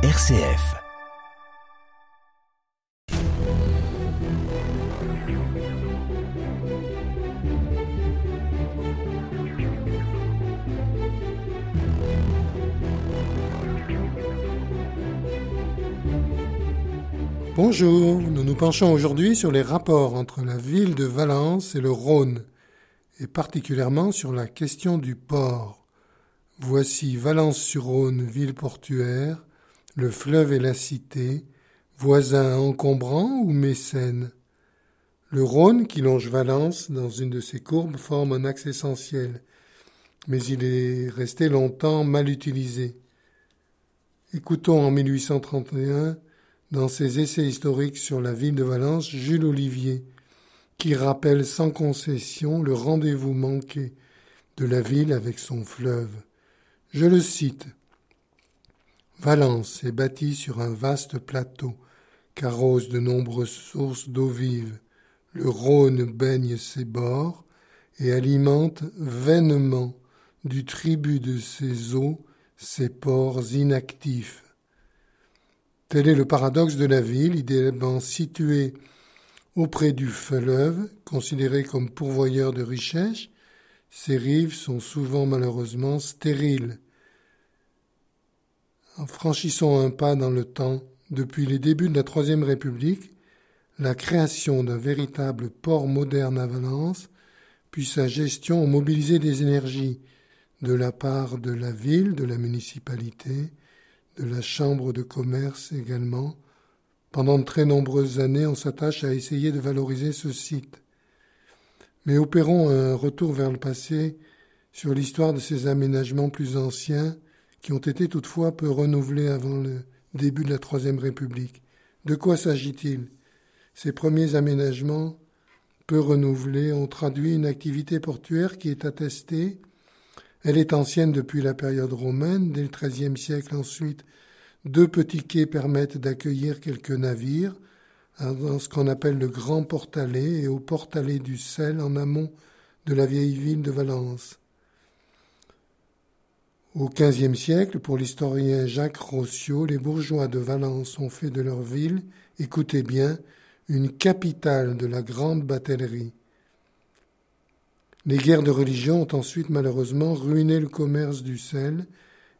RCF. Bonjour, nous nous penchons aujourd'hui sur les rapports entre la ville de Valence et le Rhône, et particulièrement sur la question du port. Voici Valence-sur-Rhône, ville portuaire, le fleuve et la cité, voisins encombrants ou mécènes. Le Rhône qui longe Valence dans une de ses courbes forme un axe essentiel, mais il est resté longtemps mal utilisé. Écoutons en 1831 dans ses essais historiques sur la ville de Valence Jules Olivier, qui rappelle sans concession le rendez-vous manqué de la ville avec son fleuve. Je le cite. Valence est bâtie sur un vaste plateau qu'arrosent de nombreuses sources d'eau vive. Le Rhône baigne ses bords et alimente vainement du tribut de ses eaux ses ports inactifs. Tel est le paradoxe de la ville, idéalement située auprès du fleuve, considéré comme pourvoyeur de richesses. Ses rives sont souvent malheureusement stériles. En franchissant un pas dans le temps, depuis les débuts de la Troisième République, la création d'un véritable port moderne à Valence, puis sa gestion ont mobilisé des énergies de la part de la ville, de la municipalité, de la Chambre de commerce également. Pendant de très nombreuses années, on s'attache à essayer de valoriser ce site. Mais opérons un retour vers le passé sur l'histoire de ces aménagements plus anciens qui ont été toutefois peu renouvelés avant le début de la Troisième République. De quoi s'agit-il? Ces premiers aménagements peu renouvelés ont traduit une activité portuaire qui est attestée elle est ancienne depuis la période romaine, dès le XIIIe siècle ensuite. Deux petits quais permettent d'accueillir quelques navires dans ce qu'on appelle le Grand Portalet et au Portalet du Sel en amont de la vieille ville de Valence. Au XVe siècle, pour l'historien Jacques Rossiot, les bourgeois de Valence ont fait de leur ville, écoutez bien, une capitale de la grande batellerie. Les guerres de religion ont ensuite malheureusement ruiné le commerce du sel,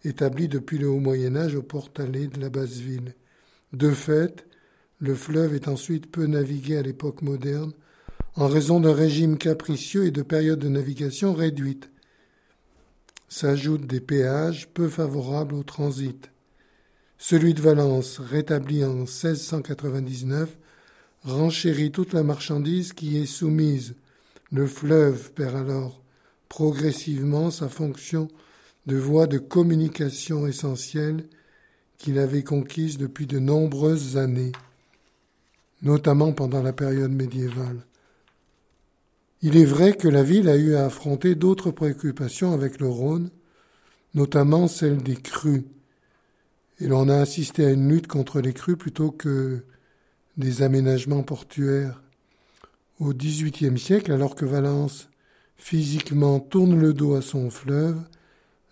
établi depuis le haut Moyen Âge au port-allée de la basse ville. De fait, le fleuve est ensuite peu navigué à l'époque moderne, en raison d'un régime capricieux et de périodes de navigation réduites. S'ajoutent des péages peu favorables au transit. Celui de Valence, rétabli en 1699, renchérit toute la marchandise qui est soumise le fleuve perd alors progressivement sa fonction de voie de communication essentielle qu'il avait conquise depuis de nombreuses années, notamment pendant la période médiévale. Il est vrai que la ville a eu à affronter d'autres préoccupations avec le Rhône, notamment celle des crues, et l'on a assisté à une lutte contre les crues plutôt que des aménagements portuaires. Au XVIIIe siècle, alors que Valence physiquement tourne le dos à son fleuve,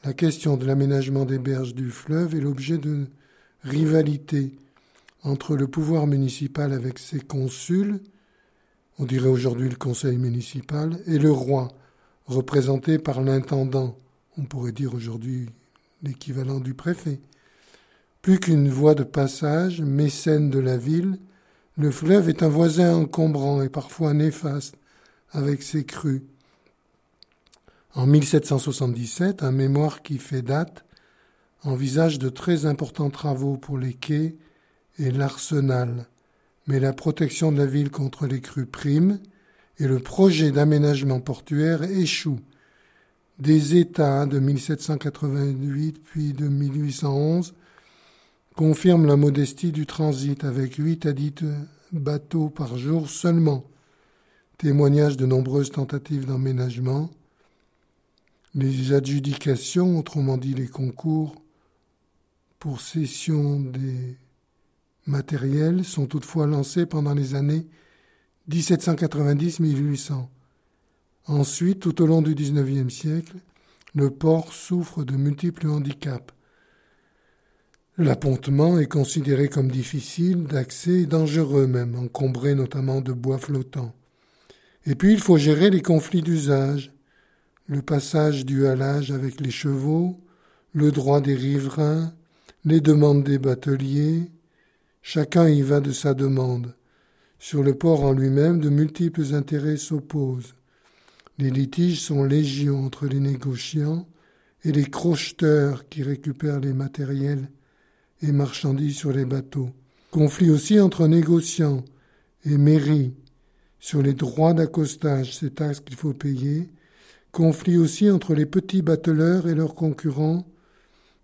la question de l'aménagement des berges du fleuve est l'objet de rivalité entre le pouvoir municipal avec ses consuls, on dirait aujourd'hui le conseil municipal, et le roi, représenté par l'intendant, on pourrait dire aujourd'hui l'équivalent du préfet. Plus qu'une voie de passage, mécène de la ville, le fleuve est un voisin encombrant et parfois néfaste avec ses crues. En 1777, un mémoire qui fait date envisage de très importants travaux pour les quais et l'arsenal, mais la protection de la ville contre les crues prime et le projet d'aménagement portuaire échoue. Des États de 1788 puis de 1811 confirme la modestie du transit avec huit à dix bateaux par jour seulement. Témoignage de nombreuses tentatives d'emménagement. Les adjudications, autrement dit les concours pour cession des matériels, sont toutefois lancés pendant les années 1790-1800. Ensuite, tout au long du XIXe siècle, le port souffre de multiples handicaps L'appontement est considéré comme difficile d'accès et dangereux même, encombré notamment de bois flottants. Et puis il faut gérer les conflits d'usage, le passage du halage avec les chevaux, le droit des riverains, les demandes des bateliers. Chacun y va de sa demande. Sur le port en lui-même, de multiples intérêts s'opposent. Les litiges sont légion entre les négociants et les crocheteurs qui récupèrent les matériels et marchandises sur les bateaux. Conflit aussi entre négociants et mairies sur les droits d'accostage, ces taxes qu'il faut payer. Conflit aussi entre les petits bateleurs et leurs concurrents,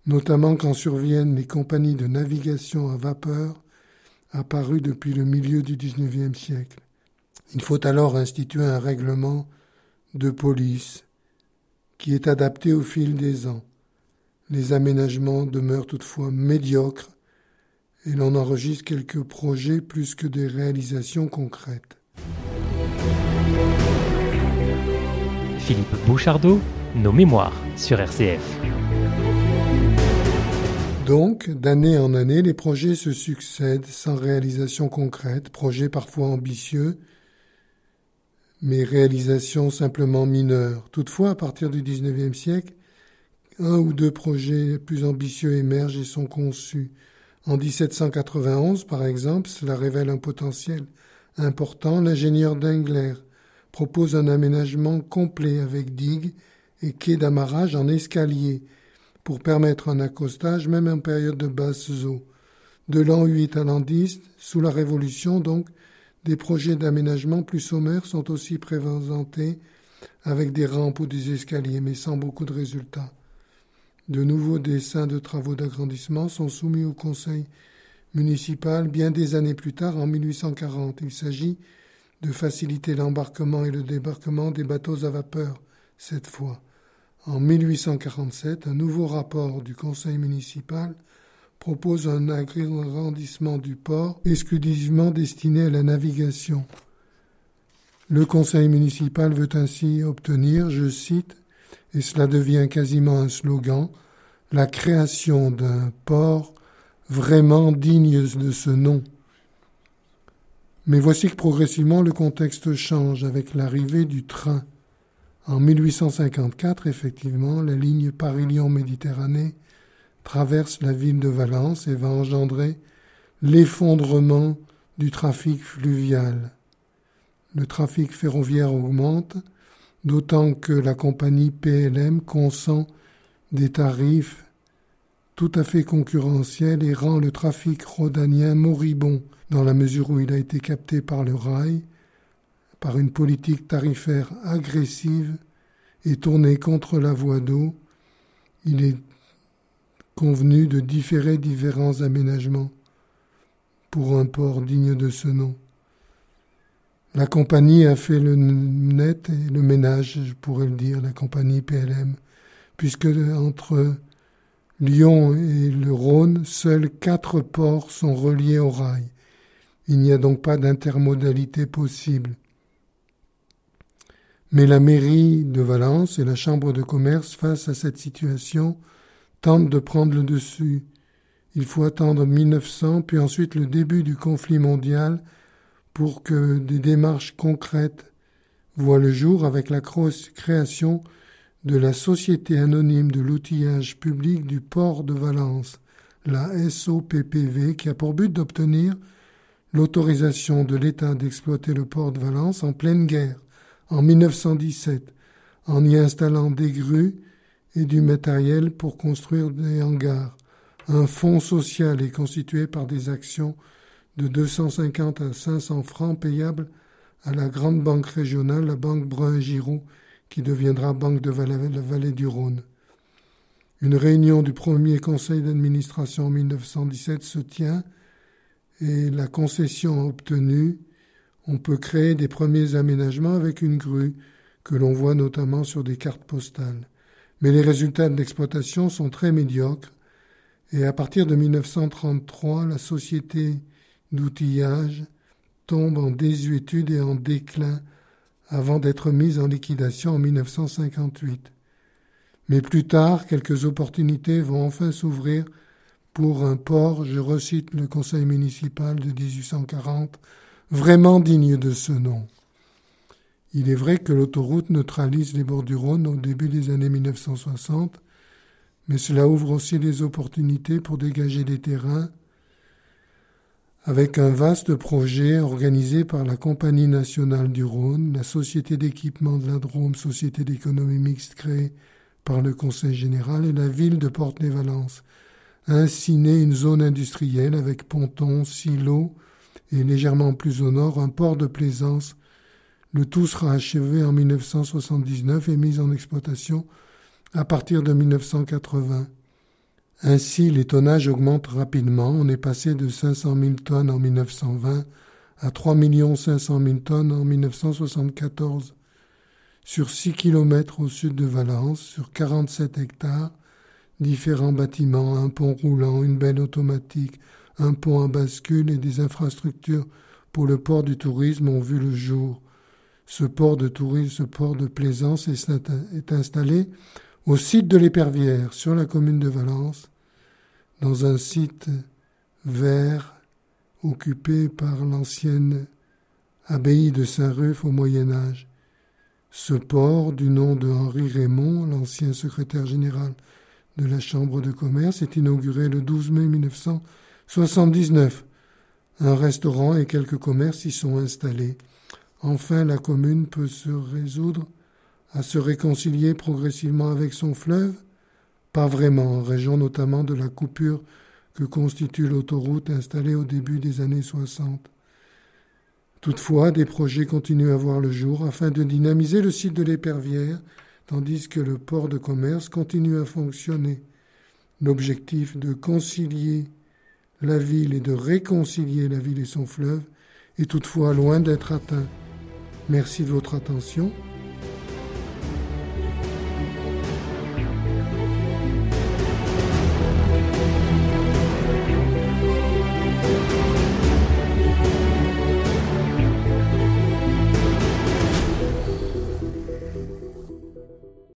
notamment quand surviennent les compagnies de navigation à vapeur apparues depuis le milieu du XIXe siècle. Il faut alors instituer un règlement de police qui est adapté au fil des ans. Les aménagements demeurent toutefois médiocres et l'on enregistre quelques projets plus que des réalisations concrètes. Philippe Bouchardot, Nos mémoires sur RCF. Donc, d'année en année, les projets se succèdent sans réalisation concrète, projets parfois ambitieux, mais réalisations simplement mineures. Toutefois, à partir du XIXe siècle, un ou deux projets plus ambitieux émergent et sont conçus. En 1791, par exemple, cela révèle un potentiel important. L'ingénieur Dengler propose un aménagement complet avec digues et quais d'amarrage en escalier pour permettre un accostage même en période de basses eaux. De l'an 8 à l'an 10, sous la Révolution donc, des projets d'aménagement plus sommaires sont aussi présentés avec des rampes ou des escaliers, mais sans beaucoup de résultats. De nouveaux dessins de travaux d'agrandissement sont soumis au Conseil municipal bien des années plus tard, en 1840. Il s'agit de faciliter l'embarquement et le débarquement des bateaux à vapeur, cette fois. En 1847, un nouveau rapport du Conseil municipal propose un agrandissement du port exclusivement destiné à la navigation. Le conseil municipal veut ainsi obtenir, je cite, et cela devient quasiment un slogan, la création d'un port vraiment digne de ce nom. Mais voici que progressivement le contexte change avec l'arrivée du train. En 1854, effectivement, la ligne Paris-Lyon-Méditerranée traverse la ville de Valence et va engendrer l'effondrement du trafic fluvial. Le trafic ferroviaire augmente, d'autant que la compagnie PLM consent des tarifs tout à fait concurrentiels et rend le trafic rhodanien moribond dans la mesure où il a été capté par le rail, par une politique tarifaire agressive et tournée contre la voie d'eau, il est convenu de différer différents aménagements pour un port digne de ce nom. La compagnie a fait le net et le ménage, je pourrais le dire, la compagnie PLM, puisque entre Lyon et le Rhône, seuls quatre ports sont reliés au rail. Il n'y a donc pas d'intermodalité possible. Mais la mairie de Valence et la chambre de commerce, face à cette situation, tente de prendre le dessus. Il faut attendre 1900, puis ensuite le début du conflit mondial pour que des démarches concrètes voient le jour avec la création de la Société anonyme de l'outillage public du port de Valence, la SOPPV, qui a pour but d'obtenir l'autorisation de l'État d'exploiter le port de Valence en pleine guerre, en 1917, en y installant des grues et du matériel pour construire des hangars. Un fonds social est constitué par des actions de 250 à 500 francs payables à la grande banque régionale, la banque Brun-Giroux, qui deviendra banque de la vallée du Rhône. Une réunion du premier conseil d'administration en 1917 se tient et la concession obtenue, on peut créer des premiers aménagements avec une grue que l'on voit notamment sur des cartes postales mais les résultats de l'exploitation sont très médiocres et à partir de 1933, la société d'outillage tombe en désuétude et en déclin avant d'être mise en liquidation en 1958. Mais plus tard, quelques opportunités vont enfin s'ouvrir pour un port, je recite le conseil municipal de 1840, vraiment digne de ce nom. Il est vrai que l'autoroute neutralise les bords du Rhône au début des années 1960, mais cela ouvre aussi des opportunités pour dégager des terrains avec un vaste projet organisé par la Compagnie nationale du Rhône, la Société d'équipement de la Drôme, Société d'économie mixte créée par le Conseil général et la ville de Porte-les-Valences, ainsi née une zone industrielle avec pontons, silos et légèrement plus au nord un port de plaisance. Le tout sera achevé en 1979 et mis en exploitation à partir de 1980. Ainsi, les tonnages augmentent rapidement. On est passé de 500 000 tonnes en 1920 à 3 500 000 tonnes en 1974. Sur 6 kilomètres au sud de Valence, sur 47 hectares, différents bâtiments, un pont roulant, une belle automatique, un pont à bascule et des infrastructures pour le port du tourisme ont vu le jour. Ce port de tourisme, ce port de plaisance est installé au site de l'Épervière, sur la commune de Valence, dans un site vert occupé par l'ancienne abbaye de Saint-Ruf au Moyen Âge. Ce port, du nom de Henri Raymond, l'ancien secrétaire général de la Chambre de commerce, est inauguré le 12 mai 1979. Un restaurant et quelques commerces y sont installés. Enfin, la commune peut se résoudre à se réconcilier progressivement avec son fleuve pas vraiment, en région notamment de la coupure que constitue l'autoroute installée au début des années 60. Toutefois, des projets continuent à voir le jour afin de dynamiser le site de l'Épervière, tandis que le port de commerce continue à fonctionner. L'objectif de concilier la ville et de réconcilier la ville et son fleuve est toutefois loin d'être atteint. Merci de votre attention